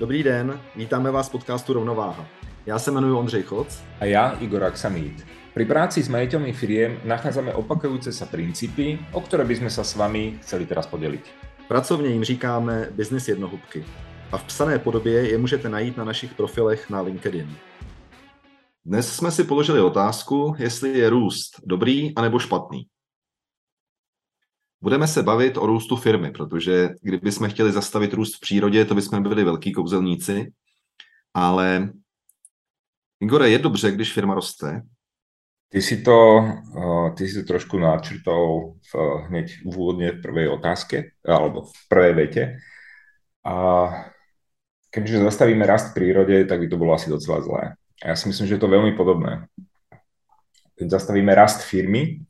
Dobrý den, vítáme vás v podcastu Rovnováha. Já se jmenuji Ondřej Choc. A já Igor Aksamít. Pri práci s majiteľmi firiem nachádzame opakujúce sa princípy, o ktoré by sme sa s vami chceli teraz podeliť. Pracovně jim říkáme business jednohubky. A v psané podobě je můžete najít na našich profilech na LinkedIn. Dnes jsme si položili otázku, jestli je růst dobrý anebo špatný. Budeme se bavit o růstu firmy, protože kdyby jsme chtěli zastavit růst v přírodě, to bychom byli velký kouzelníci, ale Igore, je dobře, když firma roste? Ty si to, ty si to trošku načrtol v, hneď úvodne v prvej otázke, alebo v prvej vete. A keďže zastavíme rast v prírode, tak by to bolo asi docela zlé. A si myslím, že je to veľmi podobné. Keď zastavíme rast firmy,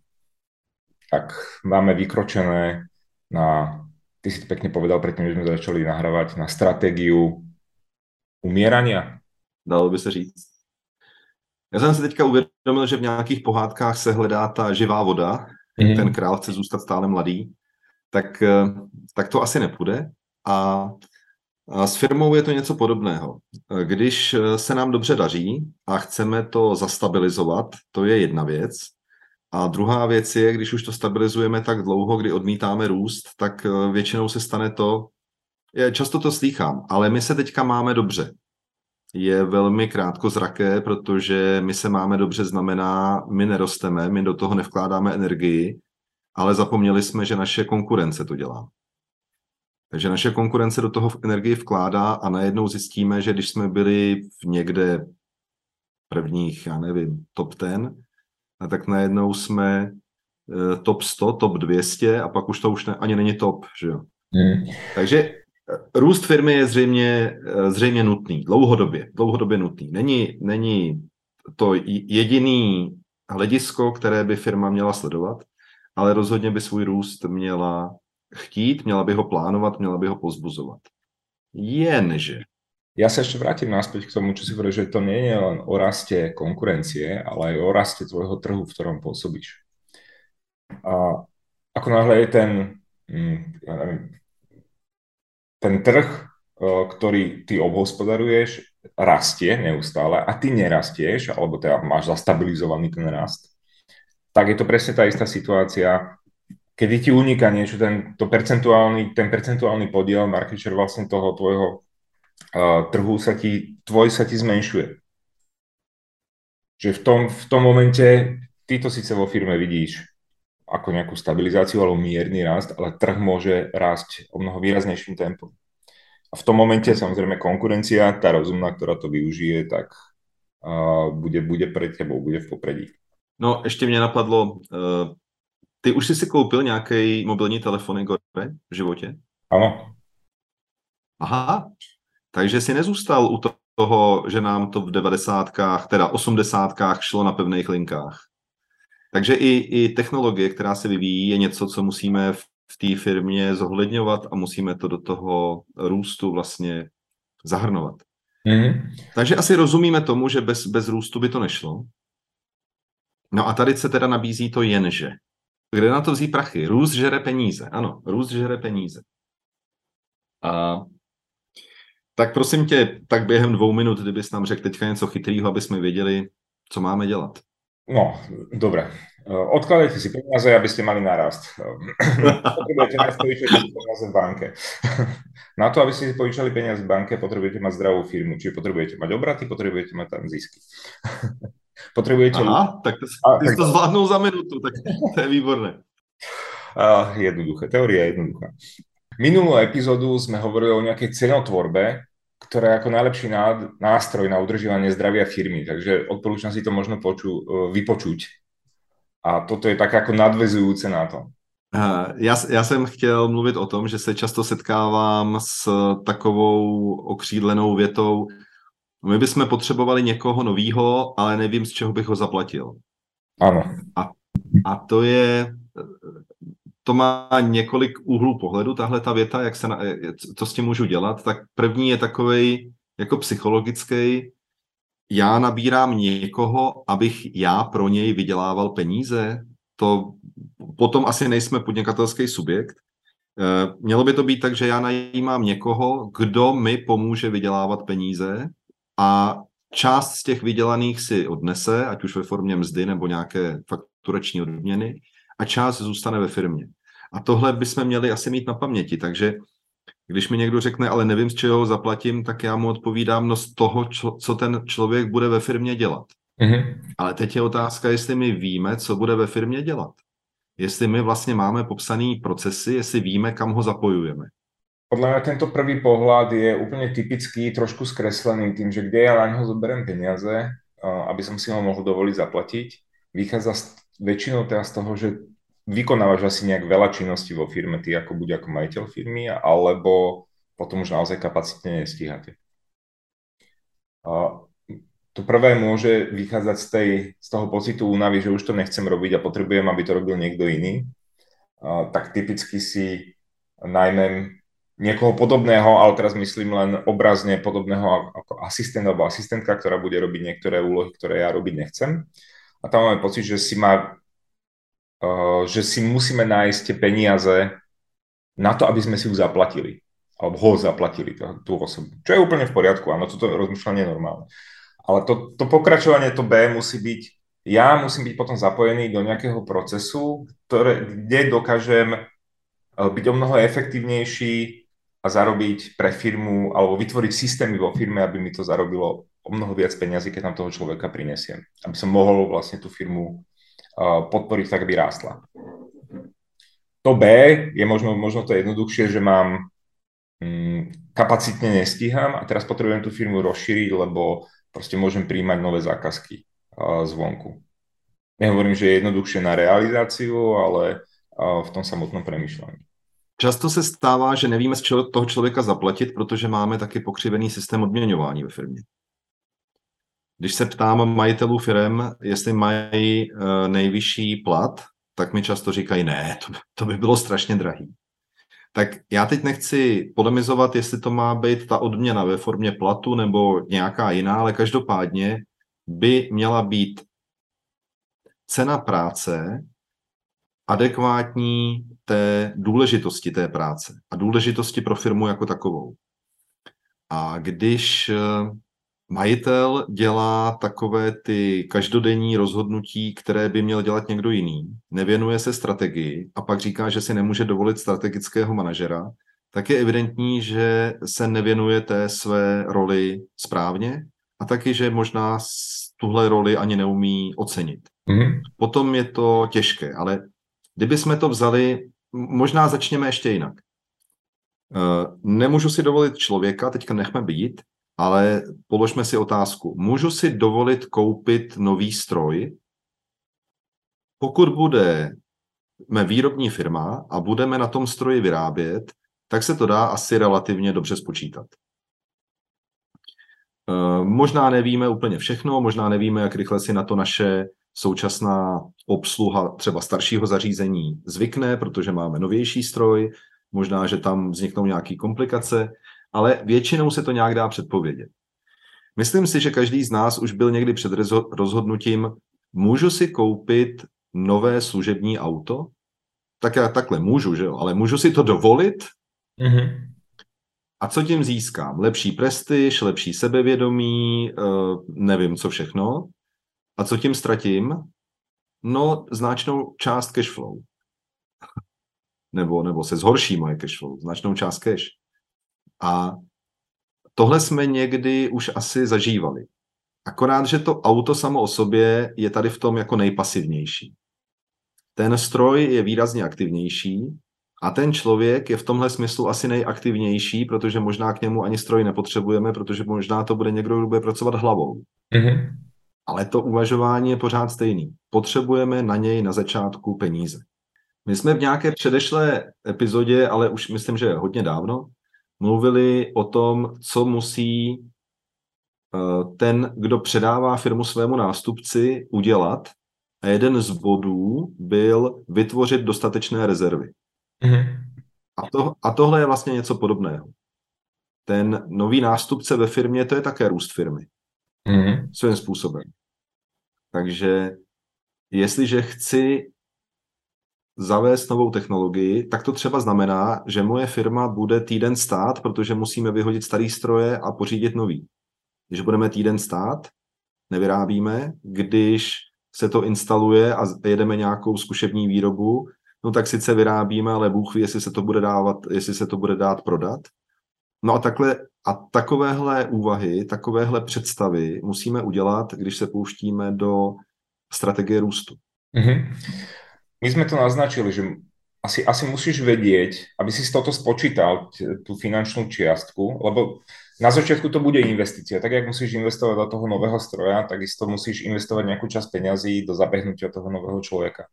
tak máme vykročené na, ty si to pekne povedal predtým, že sme začali nahrávať, na stratégiu umierania. Dalo by se říct. Já jsem si teďka uvědomil, že v nějakých pohádkách se hledá ta živá voda, mm-hmm. ten král chce zůstat stále mladý, tak, eh, tak to asi nepůjde. A, a s firmou je to něco podobného. Když eh, se nám dobře daří a chceme to zastabilizovat, to je jedna věc. A druhá věc je, když už to stabilizujeme tak dlouho, kdy odmítáme růst, tak eh, většinou se stane to, často to slýchám, ale my se teďka máme dobře. Je velmi krátkozraké, protože my se máme dobře znamená, my nerosteme, my do toho nevkládáme energii, ale zapomněli jsme, že naše konkurence to dělá. Takže naše konkurence do toho energii vkládá a najednou zjistíme, že když jsme byli v někde prvních, já nevím, top 10, a tak najednou jsme uh, top 100, top 200 a pak už to už ne, ani není top, že jo. Hmm. Takže eh, růst firmy je zřejmě, eh, zřejmě nutný, dlouhodobě, dlouhodobě nutný. Není, není to jediný hledisko, které by firma měla sledovat, ale rozhodně by svůj růst měla chtít, měla by ho plánovat, měla by ho pozbuzovat. Jenže ja sa ešte vrátim naspäť k tomu, čo si hovoril, že to nie je len o raste konkurencie, ale aj o raste tvojho trhu, v ktorom pôsobíš. A ako náhle je ten, hm, ja neviem, ten trh, ktorý ty obhospodaruješ, rastie neustále a ty nerastieš, alebo teda máš zastabilizovaný ten rast, tak je to presne tá istá situácia, kedy ti uniká niečo, ten, to percentuálny, ten percentuálny podiel market share vlastne toho tvojho trhu sa ti, tvoj sa ti zmenšuje. Že v tom, v tom momente ty to síce vo firme vidíš ako nejakú stabilizáciu alebo mierny rast, ale trh môže rásť o mnoho výraznejším tempom. A v tom momente samozrejme konkurencia, tá rozumná, ktorá to využije, tak uh, bude, bude pred tebou, bude v popredí. No, ještě mě napadlo, uh, ty už jsi si koupil nějaký mobilní telefon, Igor, v životě? Ano. Aha, takže si nezůstal u toho, že nám to v devadesátkách, teda osmdesátkách šlo na pevných linkách. Takže i, i technologie, která se vyvíjí, je něco, co musíme v, v té firmě zohledňovat a musíme to do toho růstu vlastně zahrnovat. Mm-hmm. Takže asi rozumíme tomu, že bez, bez růstu by to nešlo. No a tady se teda nabízí to jenže. Kde na to vzít prachy? Růst žere peníze. Ano, růst žere peníze. A tak prosím tě, tak během dvou minut, kdybys nám řekl teďka něco chytrého, aby jsme věděli, co máme dělat. No, dobre. Odkladajte si peniaze, aby ste mali nárast. potrebujete mať peniaze v banke. Na to, aby ste si požičali peniaze v banke, potrebujete mať zdravú firmu. Čiže potrebujete mať obraty, potrebujete mať tam zisky. potrebujete... Aha, tak to, a, tak to zvládnou za minutu, tak to je výborné. Uh, jednoduché, teória je jednoduchá. Minulú epizódu sme hovorili o nejakej cenotvorbe, ktorá je ako najlepší nástroj na udržovanie zdravia firmy, takže odporúčam si to možno poču, e, vypočuť. A toto je tak jako nadvezujúce na to. Já, já jsem chtěl mluvit o tom, že se často setkávám s takovou okřídlenou větou, my bychom potřebovali někoho novýho, ale nevím, z čeho bych ho zaplatil. Ano. A, a to je to má několik úhlů pohledu, tahle ta věta, jak se na, co s tím můžu dělat, tak první je takový jako psychologický, já nabírám někoho, abych já pro něj vydělával peníze, to potom asi nejsme podnikatelský subjekt, Eh, mělo by to být tak, že já najímám někoho, kdo mi pomůže vydělávat peníze a část z těch vydělaných si odnese, ať už ve formě mzdy nebo nějaké fakturační odměny, a část zůstane ve firmě. A tohle bychom měli asi mít na paměti, takže když mi někdo řekne, ale nevím, z čeho ho zaplatím, tak já mu odpovídám, no z toho, co ten člověk bude ve firmě dělat. Mm-hmm. Ale teď je otázka, jestli my víme, co bude ve firmě dělat. Jestli my vlastně máme popsaný procesy, jestli víme, kam ho zapojujeme. Podľa mňa tento prvý pohľad je úplne typický, trošku skreslený tým, že kde ja na neho zoberiem peniaze, aby som si ho mohol dovoliť zaplatiť. Vychádza väčšinou teda z toho, že vykonávaš asi nejak veľa činností vo firme, ty ako buď ako majiteľ firmy, alebo potom už naozaj kapacitne nestíhate. To prvé môže vychádzať z, tej, z toho pocitu únavy, že už to nechcem robiť a potrebujem, aby to robil niekto iný. Tak typicky si najmä niekoho podobného, ale teraz myslím len obrazne podobného ako asistent alebo asistentka, ktorá bude robiť niektoré úlohy, ktoré ja robiť nechcem. A tam máme pocit, že si, má, že si musíme nájsť tie peniaze na to, aby sme si ju zaplatili. Alebo ho zaplatili, tú, osobu. Čo je úplne v poriadku, áno, toto rozmýšľanie je normálne. Ale to, to pokračovanie, to B musí byť, ja musím byť potom zapojený do nejakého procesu, ktoré, kde dokážem byť o mnoho efektívnejší a zarobiť pre firmu alebo vytvoriť systémy vo firme, aby mi to zarobilo o mnoho viac peniazy, keď tam toho človeka prinesiem. Aby som mohol vlastne tú firmu podporiť tak, aby rástla. To B je možno, možno to jednoduchšie, že mám um, kapacitne nestíham a teraz potrebujem tú firmu rozšíriť, lebo proste môžem príjmať nové zákazky uh, zvonku. Nehovorím, že je jednoduchšie na realizáciu, ale uh, v tom samotnom premyšľaní. Často se stává, že nevíme, z čeho toho člověka zaplatit, protože máme taky pokřivený systém odměňování ve firmě. Když se ptám majitelů firm, jestli mají uh, nejvyšší plat, tak mi často říkají, ne, to, to by bylo strašně drahý. Tak já teď nechci polemizovat, jestli to má být ta odměna ve formě platu nebo nějaká jiná, ale každopádně by měla být cena práce adekvátní té důležitosti té práce a důležitosti pro firmu jako takovou. A když eh, majitel dělá takové ty každodenní rozhodnutí, které by měl dělat někdo jiný, nevěnuje se strategii a pak říká, že si nemůže dovolit strategického manažera, tak je evidentní, že se nevěnuje té své roli správně a taky, že možná tuhle roli ani neumí ocenit. Mm-hmm. Potom je to těžké, ale kdyby jsme to vzali možná začněme ještě jinak. Eh, nemůžu si dovolit člověka, teďka nechme být, ale položme si otázku. Můžu si dovolit koupit nový stroj? Pokud bude mé výrobní firma a budeme na tom stroji vyrábět, tak se to dá asi relativně dobře spočítat. Eh, možná nevíme úplně všechno, možná nevíme, jak rychle si na to naše současná obsluha třeba staršího zařízení zvykne, protože máme novější stroj, možná, že tam vzniknou nějaké komplikace, ale většinou se to nějak dá předpovědět. Myslím si, že každý z nás už byl někdy před rozhodnutím, můžu si koupit nové služební auto? Tak já takhle můžu, že jo? Ale můžu si to dovolit? Mm-hmm. A co tím získám? Lepší prestiž, lepší sebevědomí, uh, nevím co všechno. A co tím ztratím? No, značnou část cash flow. nebo, nebo se zhorší moje cash flow, značnou část cash. A tohle jsme někdy už asi zažívali. Akorát, že to auto samo o sobě je tady v tom jako nejpasivnější. Ten stroj je výrazně aktivnější a ten člověk je v tomhle smyslu asi nejaktivnější, protože možná k němu ani stroj nepotřebujeme, protože možná to bude někdo, kdo bude pracovat hlavou. Mm-hmm. Ale to uvažování je pořád stejný. Potřebujeme na něj na začátku peníze. My jsme v nějaké předešlé epizodě, ale už myslím, že hodně dávno, mluvili o tom, co musí eh, ten, kdo předává firmu svému nástupci, udělat. A jeden z bodů byl vytvořit dostatečné rezervy. Mm-hmm. A, to, a tohle je vlastně něco podobného. Ten nový nástupce ve firmě, to je také růst firmy. Mm-hmm. Svým způsobem. Takže jestliže chci zavést novou technologii, tak to třeba znamená, že moje firma bude týden stát, protože musíme vyhodit starý stroje a pořídit nový. Když budeme týden stát, nevyrábíme, když se to instaluje a jedeme nějakou zkušební výrobu, no tak sice vyrábíme, ale Bůh ví, jestli se to bude dávat, jestli se to bude dát prodat. No a takhle a takovéhle úvahy, takovéhle představy musíme udělat, když se pouštíme do strategie růstu. Mm-hmm. My jsme to naznačili, že asi, asi musíš vedieť, aby si toto spočítal, tú finančnú čiastku, lebo na začiatku to bude investícia. Tak, jak musíš investovať do toho nového stroja, takisto musíš investovať nejakú časť peňazí do zabehnutia toho nového človeka.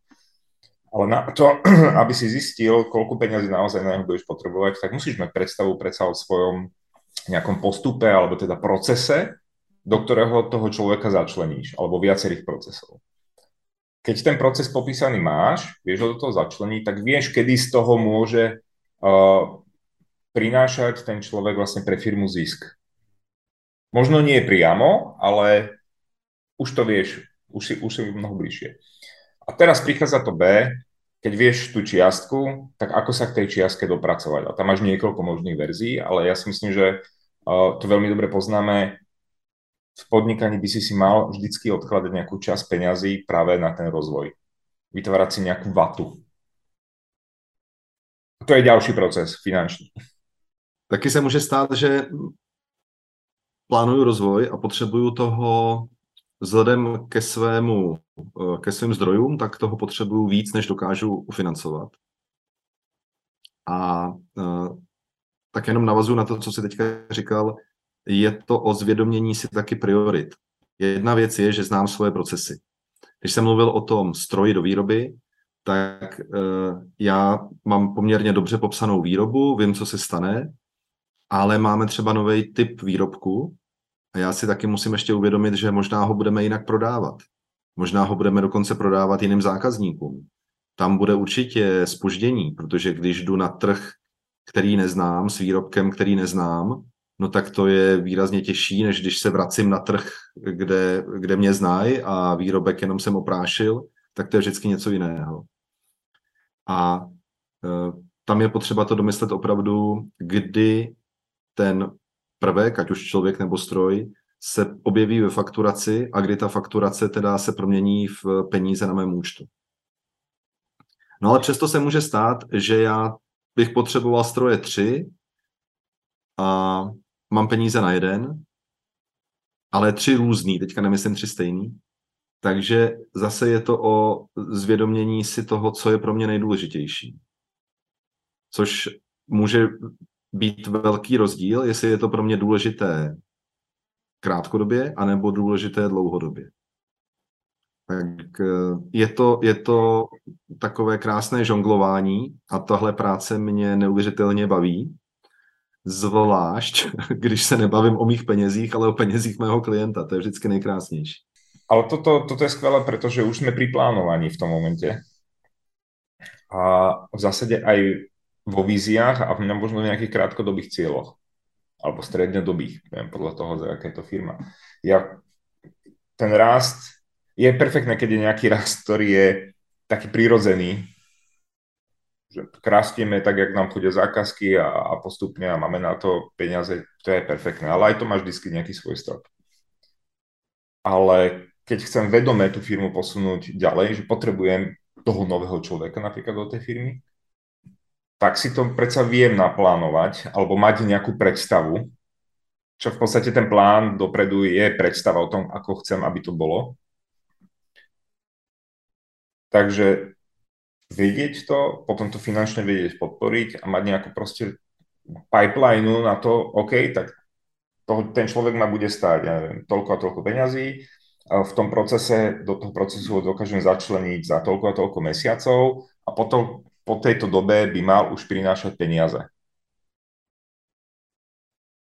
Ale na to, aby si zistil, koľko peňazí naozaj na budeš potrebovať, tak musíš mať predstavu predsa o svojom nejakom postupe alebo teda procese, do ktorého toho človeka začleníš, alebo viacerých procesov keď ten proces popísaný máš, vieš ho do toho začleniť, tak vieš, kedy z toho môže uh, prinášať ten človek vlastne pre firmu zisk. Možno nie priamo, ale už to vieš, už si, už si mnoho bližšie. A teraz prichádza to B, keď vieš tú čiastku, tak ako sa k tej čiastke dopracovať. A tam máš niekoľko možných verzií, ale ja si myslím, že uh, to veľmi dobre poznáme v podnikaní by si si mal vždycky odkladať nejakú časť peňazí práve na ten rozvoj. Vytvárať si nejakú vatu. To je ďalší proces finanční. Taky se může stát, že plánuju rozvoj a potřebuju toho vzhledem ke svému, ke svým zdrojům, tak toho potřebuju víc, než dokážu ufinancovat. A tak jenom navazuju na to, co jsi teďka říkal, je to o zvědomění si taky priorit. Jedna věc je, že znám svoje procesy. Když jsem mluvil o tom stroji do výroby, tak uh, já mám poměrně dobře popsanou výrobu, vím, co se stane, ale máme třeba nový typ výrobku a já si taky musím ještě uvědomit, že možná ho budeme jinak prodávat. Možná ho budeme dokonce prodávat jiným zákazníkům. Tam bude určitě spoždění, protože když jdu na trh, který neznám, s výrobkem, který neznám, no tak to je výrazně těžší, než když se vracím na trh, kde, kde mě znají a výrobek jenom jsem oprášil, tak to je vždycky něco jiného. A e, tam je potřeba to domyslet opravdu, kdy ten prvek, ať už člověk nebo stroj, se objeví ve fakturaci a kdy ta fakturace teda se promění v peníze na mém účtu. No ale přesto se může stát, že já bych potřeboval stroje tři a mám peníze na jeden, ale tři různý, teďka nemyslím tři stejný. Takže zase je to o zvědomění si toho, co je pro mě nejdůležitější. Což může být velký rozdíl, jestli je to pro mě důležité krátkodobě, anebo důležité dlouhodobě. Tak eh, je to, je to takové krásné žonglování a tahle práce mě neuvěřitelně baví, zvlášť, když se nebavím o mých penězích, ale o penězích mého klienta. To je vždycky nejkrásnější. Ale toto, toto je skvelé, protože už jsme pri plánovaní v tom momente. A v zásade aj vo víziách a možno v nejakých krátkodobých cieľoch. Alebo strednodobých, podľa toho, za aká je to firma. Ja, ten rast, je perfektné, keď je nejaký rast, ktorý je taký prirodzený, že rastieme tak, jak nám chodia zákazky a, a postupne a máme na to peniaze, to je perfektné. Ale aj to máš vždy nejaký svoj strop. Ale keď chcem vedome tú firmu posunúť ďalej, že potrebujem toho nového človeka napríklad do tej firmy, tak si to predsa viem naplánovať alebo mať nejakú predstavu, čo v podstate ten plán dopredu je predstava o tom, ako chcem, aby to bolo. Takže vedieť to, potom to finančne vedieť podporiť a mať nejakú proste pipeline na to, OK, tak to, ten človek ma bude stáť, ja neviem, toľko a toľko peňazí, a v tom procese, do toho procesu ho dokážem začleniť za toľko a toľko mesiacov a potom po tejto dobe by mal už prinášať peniaze.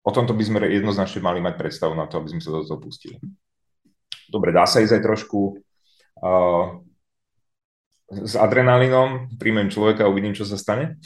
O tomto by sme jednoznačne mali mať predstavu na to, aby sme sa do toho pustili. Dobre, dá sa ísť aj trošku uh, s adrenalínom, príjmem človeka a uvidím, čo sa stane.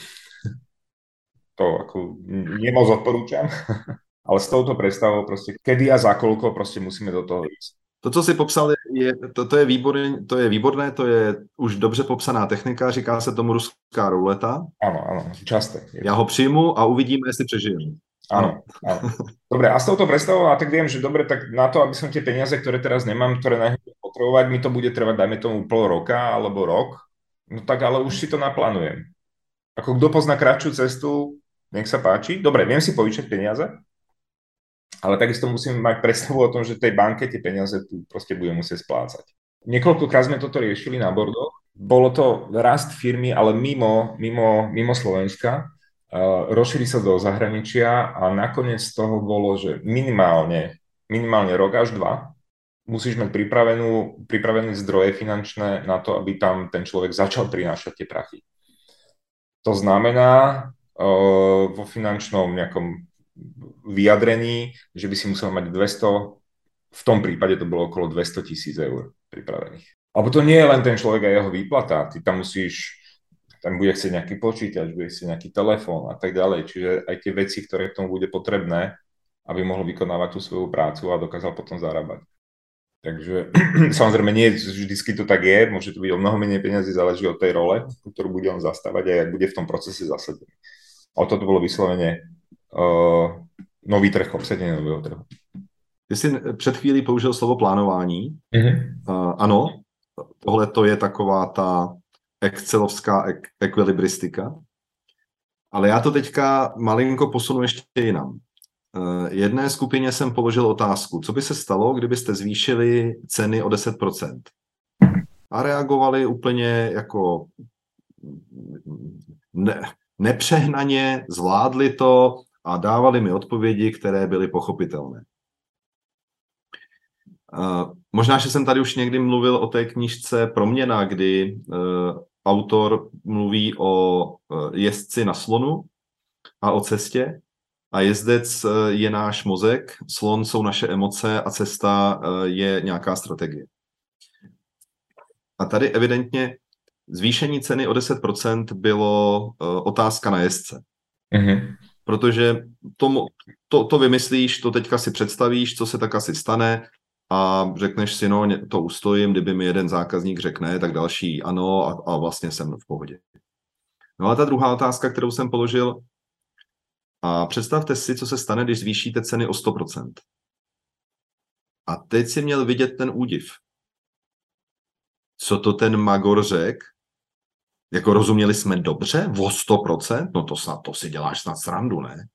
To ako nemoc odporúčam. Ale s touto predstavou proste, kedy a za koľko proste musíme do toho ísť. To, co si popsal, je, to, to, je výborné, to je výborné, to je už dobře popsaná technika, říká se tomu ruská ruleta. Ano, ano, časté. Já ho přijmu a uvidíme, jestli přežijeme. Áno, áno. Dobre, a s touto predstavou, a tak viem, že dobre, tak na to, aby som tie peniaze, ktoré teraz nemám, ktoré najhľadne potrebovať, mi to bude trvať, dajme tomu pol roka alebo rok, no tak ale už si to naplánujem. Ako kto pozná kratšiu cestu, nech sa páči. Dobre, viem si požičať peniaze, ale takisto musím mať predstavu o tom, že tej banke tie peniaze tu proste budem musieť splácať. Niekoľkokrát sme toto riešili na bordoch. Bolo to rast firmy, ale mimo, mimo, mimo Slovenska rozšíri sa do zahraničia a nakoniec z toho bolo, že minimálne, minimálne rok až dva musíš mať pripravenú, pripravené zdroje finančné na to, aby tam ten človek začal prinášať tie prachy. To znamená uh, vo finančnom nejakom vyjadrení, že by si musel mať 200, v tom prípade to bolo okolo 200 tisíc eur pripravených. Alebo to nie je len ten človek a jeho výplata, ty tam musíš tam bude chcieť nejaký počítač, bude chcieť nejaký telefón a tak ďalej. Čiže aj tie veci, ktoré k tomu bude potrebné, aby mohol vykonávať tú svoju prácu a dokázal potom zarábať. Takže samozrejme nie vždycky to tak je, môže to byť o mnoho menej peniazy, záleží od tej role, ktorú bude on zastávať a jak bude v tom procese zasadený. O toto bolo vyslovene uh, nový trh, obsadenie nového trhu. Ty jsi před chvílí použil slovo plánování. Mm-hmm. Uh, ano, tohle to je taková ta excelovská ek- ekvilibristika. Ale já to teďka malinko posunu ještě jinam. Uh, jedné skupině jsem položil otázku, co by se stalo, kdybyste zvýšili ceny o 10%. A reagovali úplně jako ne, nepřehnaně, zvládli to a dávali mi odpovědi, které byly pochopitelné. Uh, možná, že jsem tady už někdy mluvil o té knížce Proměna, kdy uh, autor mluví o jezdci na slonu a o cestě. A jezdec e, je náš mozek, slon jsou naše emoce a cesta e, je nějaká strategie. A tady evidentně zvýšení ceny o 10% bylo otázka na jezdce. Mm-hmm. Protože to, to, to vymyslíš, to teďka si představíš, co se tak asi stane, a řekneš si, no to ustojím, kdyby mi jeden zákazník řekne, tak další ano a, a vlastně jsem v pohodě. No a ta druhá otázka, kterou jsem položil, a představte si, co se stane, když zvýšíte ceny o 100%. A teď si měl vidět ten údiv. Co to ten Magor řekl? Jako rozuměli jsme dobře? O 100%? No to snad, to si děláš snad srandu, ne?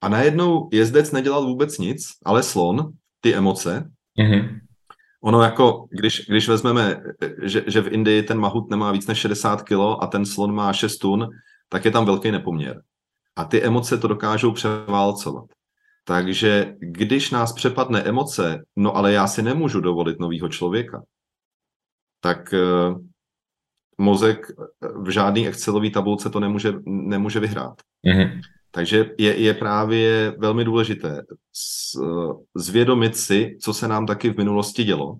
A najednou jezdec nedělal vůbec nic, ale slon, ty emoce, Mm-hmm. Ono jako, když, když vezmeme, že, že v Indii ten mahut nemá víc než 60 kg a ten slon má 6 tun, tak je tam velký nepoměr. A ty emoce to dokážou převálcovat. Takže když nás přepadne emoce, no ale já si nemůžu dovolit nového člověka, tak uh, mozek v žádný Excelový tabulce to nemůže, nemůže vyhrát. Mm-hmm. Takže je, je právě velmi důležité zvědomit si, co se nám taky v minulosti dělo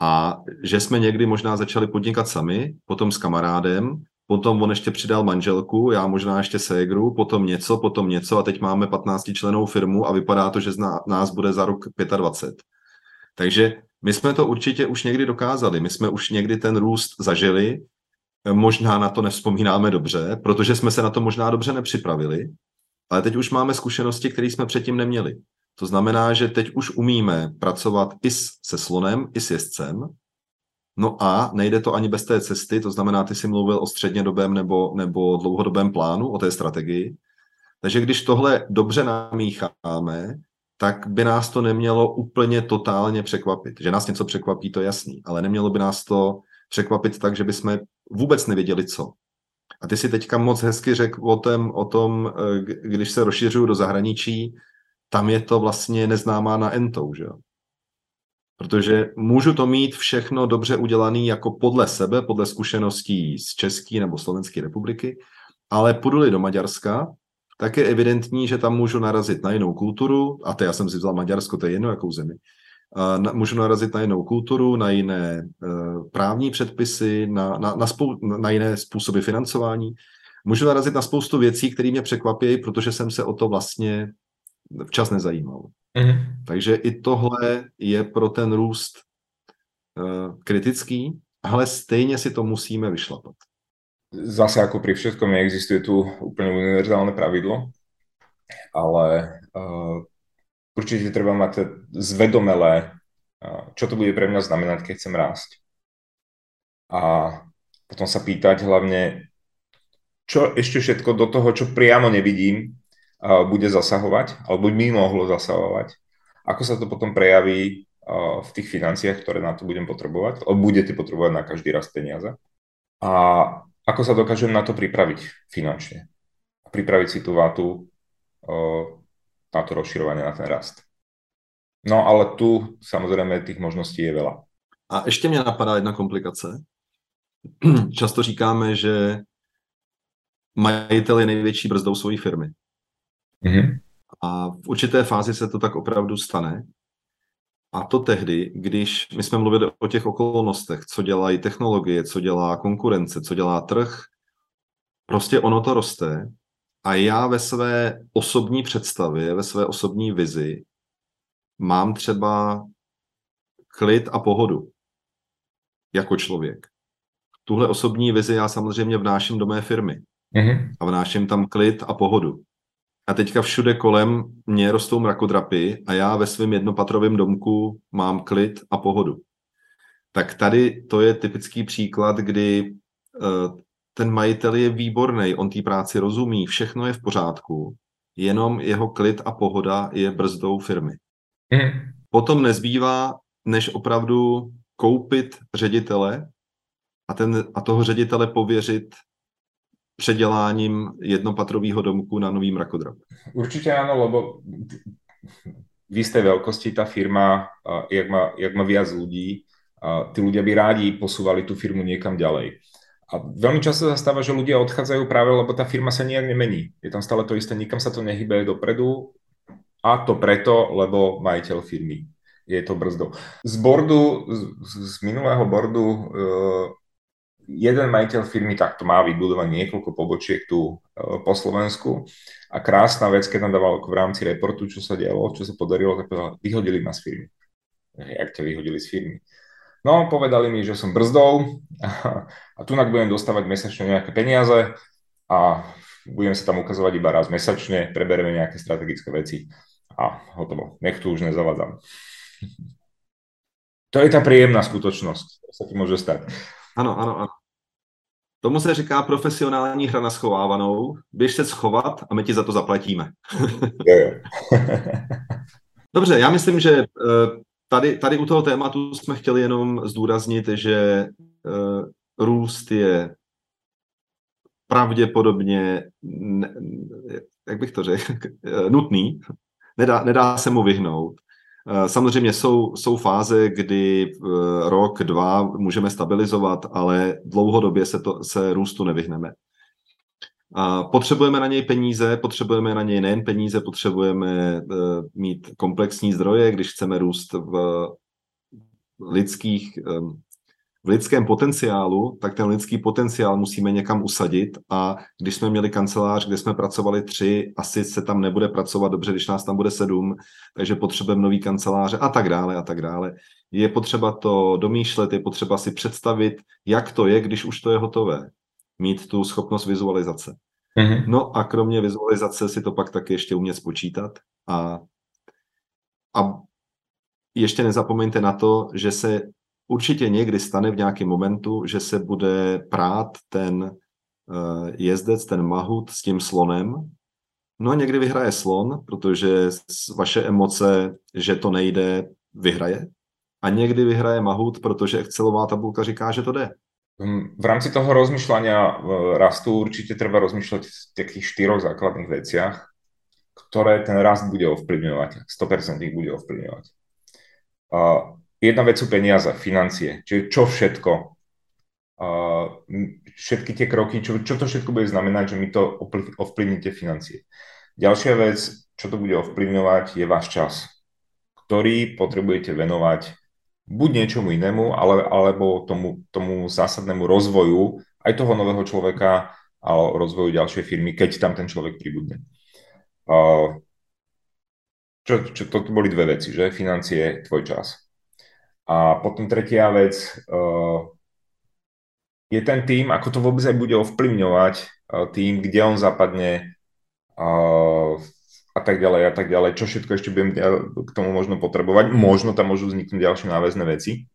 a že jsme někdy možná začali podnikat sami, potom s kamarádem, potom on ještě přidal manželku, já možná ještě ségru, potom něco, potom něco a teď máme 15 členou firmu a vypadá to, že z nás bude za rok 25. Takže my jsme to určitě už někdy dokázali, my jsme už někdy ten růst zažili, Možná na to nevzpomínáme dobře, protože jsme se na to možná dobře nepřipravili, ale teď už máme zkušenosti, které jsme předtím neměli. To znamená, že teď už umíme pracovat i se slonem, i s jezdcem, No a nejde to ani bez té cesty, to znamená, ty jsi mluvil o střednědobém nebo, nebo dlouhodobém plánu, o té strategii. Takže když tohle dobře namícháme, tak by nás to nemělo úplně totálně překvapit. Že nás něco překvapí, to je jasný, ale nemělo by nás to překvapit tak, že bychom vůbec nevěděli co. A ty si teďka moc hezky řekl o tom, o tom eh, když se rozšiřuju do zahraničí, tam je to vlastně neznámá na entou, že jo? Protože můžu to mít všechno dobře udělané jako podle sebe, podle zkušeností z České nebo Slovenské republiky, ale půjdu do Maďarska, tak je evidentní, že tam můžu narazit na jinou kulturu, a to já jsem si vzal Maďarsko, to je jedno jakou zemi, na, můžu narazit na jinou kulturu, na jiné uh, právní předpisy, na, na, na, spou, na jiné způsoby financování. Můžu narazit na spoustu věcí, které mě překvapí, protože jsem se o to vlastně včas nezajímal. Mm. Takže i tohle je pro ten růst uh, kritický, ale stejně si to musíme vyšlapat. Zase ako pri všetkom neexistuje tu úplne univerzálne pravidlo, ale uh, určite treba mať zvedomelé, uh, čo to bude pre mňa znamenať, keď chcem rásť. A potom sa pýtať hlavne, čo ešte všetko do toho, čo priamo nevidím, bude zasahovať, alebo by mohlo zasahovať. Ako sa to potom prejaví v tých financiách, ktoré na to budem potrebovať, alebo budete potrebovať na každý raz peniaze. A ako sa dokážem na to pripraviť finančne. Pripraviť si tú vátu na to rozširovanie, na ten rast. No ale tu samozřejmě těch možností je veľa. A ještě mě napadá jedna komplikace. Často říkáme, že majitel je největší brzdou svojí firmy. Mm-hmm. A v určité fázi se to tak opravdu stane. A to tehdy, když my jsme mluvili o těch okolnostech, co dělají technologie, co dělá konkurence, co dělá trh, prostě ono to roste a já ve své osobní představě, ve své osobní vizi mám třeba klid a pohodu jako člověk. Tuhle osobní vizi já samozřejmě vnáším do mé firmy mm-hmm. a vnáším tam klid a pohodu. A teďka všude kolem mě rostou mrakodrapy a já ve svém jednopatrovém domku mám klid a pohodu. Tak tady to je typický příklad, kdy uh, ten majitel je výborný, on té práci rozumí, všechno je v pořádku, jenom jeho klid a pohoda je brzdou firmy. Mm. Potom nezbývá, než opravdu koupit ředitele a, ten, a toho ředitele pověřit předěláním jednopatrového domku na nový mrakodrap. Určitě ano, lebo v isté veľkosti tá firma, jak má, jak má viac ľudí, tí ľudia by rádi posúvali tú firmu niekam ďalej. A veľmi často sa stáva, že ľudia odchádzajú práve, lebo tá firma sa nijak nemení. Je tam stále to isté, nikam sa to nehybe dopredu a to preto, lebo majiteľ firmy je to brzdou. Z bordu, z, z minulého bordu uh, jeden majiteľ firmy takto má vybudovať niekoľko pobočiek tu uh, po Slovensku a krásna vec, keď tam dával v rámci reportu, čo sa dialo, čo sa podarilo, tak povedal, vyhodili ma z firmy. Jak ťa vyhodili z firmy? No, povedali mi, že som brzdou a, a tunak budem dostávať mesačne nejaké peniaze a budem sa tam ukazovať iba raz mesačne, preberieme nejaké strategické veci a hotovo. Nech tu už nezavadzam. To je ta príjemná skutočnosť, to sa ti môže stať. Ano, ano, ano. Tomu se říká profesionální hra na schovávanou. Běž se schovat a my ti za to zaplatíme. Dobře, já myslím, že eh, tady, tady u toho tématu jsme chtěli jenom zdůraznit, že uh, růst je pravděpodobně, ne, jak bych to řekl, nutný. Nedá, nedá se mu vyhnout. Uh, samozřejmě jsou, jsou fáze, kdy uh, rok, dva můžeme stabilizovat, ale dlouhodobě se, to, se růstu nevyhneme. Potřebujeme na něj peníze, potřebujeme na něj nejen peníze, potřebujeme uh, mít komplexní zdroje, když chceme růst v lidských, v lidském potenciálu, tak ten lidský potenciál musíme někam usadit a když jsme měli kancelář, kde jsme pracovali tři, asi se tam nebude pracovat dobře, když nás tam bude sedm, takže potřebujeme nový kanceláře a tak dále a tak dále. Je potřeba to domýšlet, je potřeba si představit, jak to je, když už to je hotové mít tu schopnost vizualizace. Mm-hmm. No a kromě vizualizace si to pak taky ještě umět spočítat a, a ještě nezapomeňte na to, že se určitě někdy stane v nějakém momentu, že se bude prát ten uh, jezdec, ten mahut s tím slonem. No a někdy vyhraje slon, protože vaše emoce, že to nejde, vyhraje. A někdy vyhraje mahut, protože Excelová tabulka říká, že to jde. Hm, v rámci toho rozmýšľania eh, rastu určite treba rozmýšľať v takých štyroch základných veciach, ktoré ten rast bude ovplyvňovať. 100% ich bude ovplyvňovať. Jedna vec sú peniaze, financie, čiže čo všetko, uh, všetky tie kroky, čo, čo to všetko bude znamenať, že mi to ovplyvní tie financie. Ďalšia vec, čo to bude ovplyvňovať, je váš čas, ktorý potrebujete venovať buď niečomu inému, ale, alebo tomu, tomu zásadnému rozvoju aj toho nového človeka a rozvoju ďalšej firmy, keď tam ten človek pribudne. Uh, Čo, čo, to boli dve veci, že? Financie, tvoj čas. A potom tretia vec, uh, je ten tým, ako to vôbec aj bude ovplyvňovať uh, tým, kde on zapadne uh, a tak ďalej a tak ďalej, čo všetko ešte budem k tomu možno potrebovať. Možno tam môžu vzniknúť ďalšie náväzné veci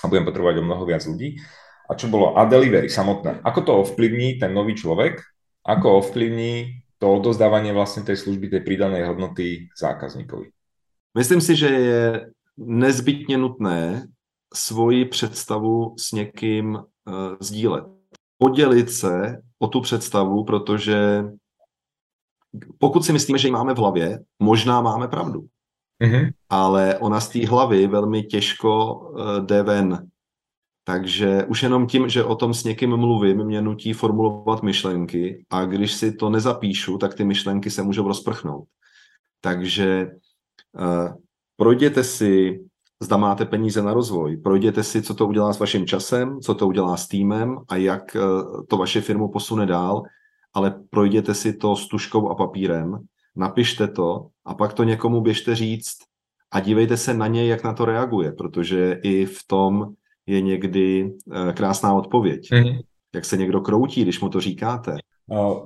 a budem potrebovať o mnoho viac ľudí. A čo bolo a delivery samotné. Ako to ovplyvní ten nový človek, ako ovplyvní to odozdávanie vlastne tej služby, tej pridanej hodnoty zákazníkovi. Myslím si, že je nezbytně nutné svoji představu s někým uh, sdílet. Podělit se o tu představu, protože pokud si myslíme, že ji máme v hlavě, možná máme pravdu. Mm-hmm. Ale ona z té hlavy velmi těžko uh, jde ven. Takže už jenom tím, že o tom s někým mluvím, mě nutí formulovat myšlenky a když si to nezapíšu, tak ty myšlenky se můžou rozprchnout. Takže uh, projděte si, zda máte peníze na rozvoj, projděte si, co to udělá s vaším časem, co to udělá s týmem a jak uh, to vaše firmu posune dál, ale projděte si to s tuškou a papírem, napište to a pak to někomu běžte říct a dívejte se na něj, jak na to reaguje, protože i v tom je někdy uh, krásná odpověď. Mm-hmm. Jak se někdo kroutí, když mu to říkáte.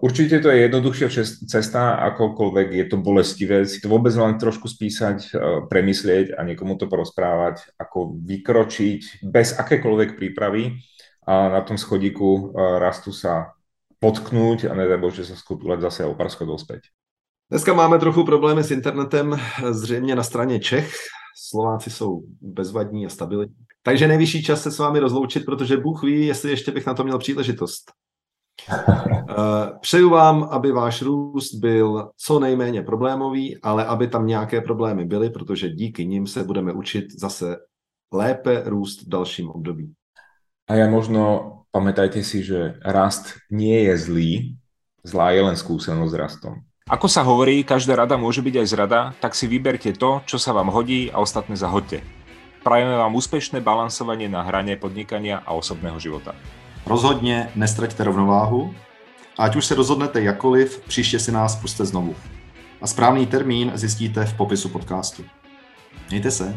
Určite to je jednoduchšia cesta, akokoľvek je to bolestivé, si to vôbec len trošku spísať, premyslieť a niekomu to porozprávať, ako vykročiť bez akékoľvek prípravy a na tom schodíku rastu sa potknúť a nedaj Bože sa skutúľať zase o pár schodov späť. Dneska máme trochu problémy s internetem, zřejmě na straně Čech. Slováci jsou bezvadní a stabilní. Takže nejvyšší čas se s vámi rozloučit, protože Bůh ví, jestli ještě bych na to měl příležitost. Eh, přeju vám, aby váš růst byl co nejméně problémový, ale aby tam nějaké problémy byly, protože díky nim se budeme učit zase lépe růst v dalším období. A ja možno, pamätajte si, že rast nie je zlý, zlá je len skúsenosť s rastom. Ako sa hovorí, každá rada môže byť aj zrada, tak si vyberte to, čo sa vám hodí a ostatné zahoďte. Prajeme vám úspešné balansovanie na hrane podnikania a osobného života. Rozhodně nestraťte rovnováhu ať už se rozhodnete jakoliv, příště si nás puste znovu. A správný termín zjistíte v popisu podcastu. Mějte se.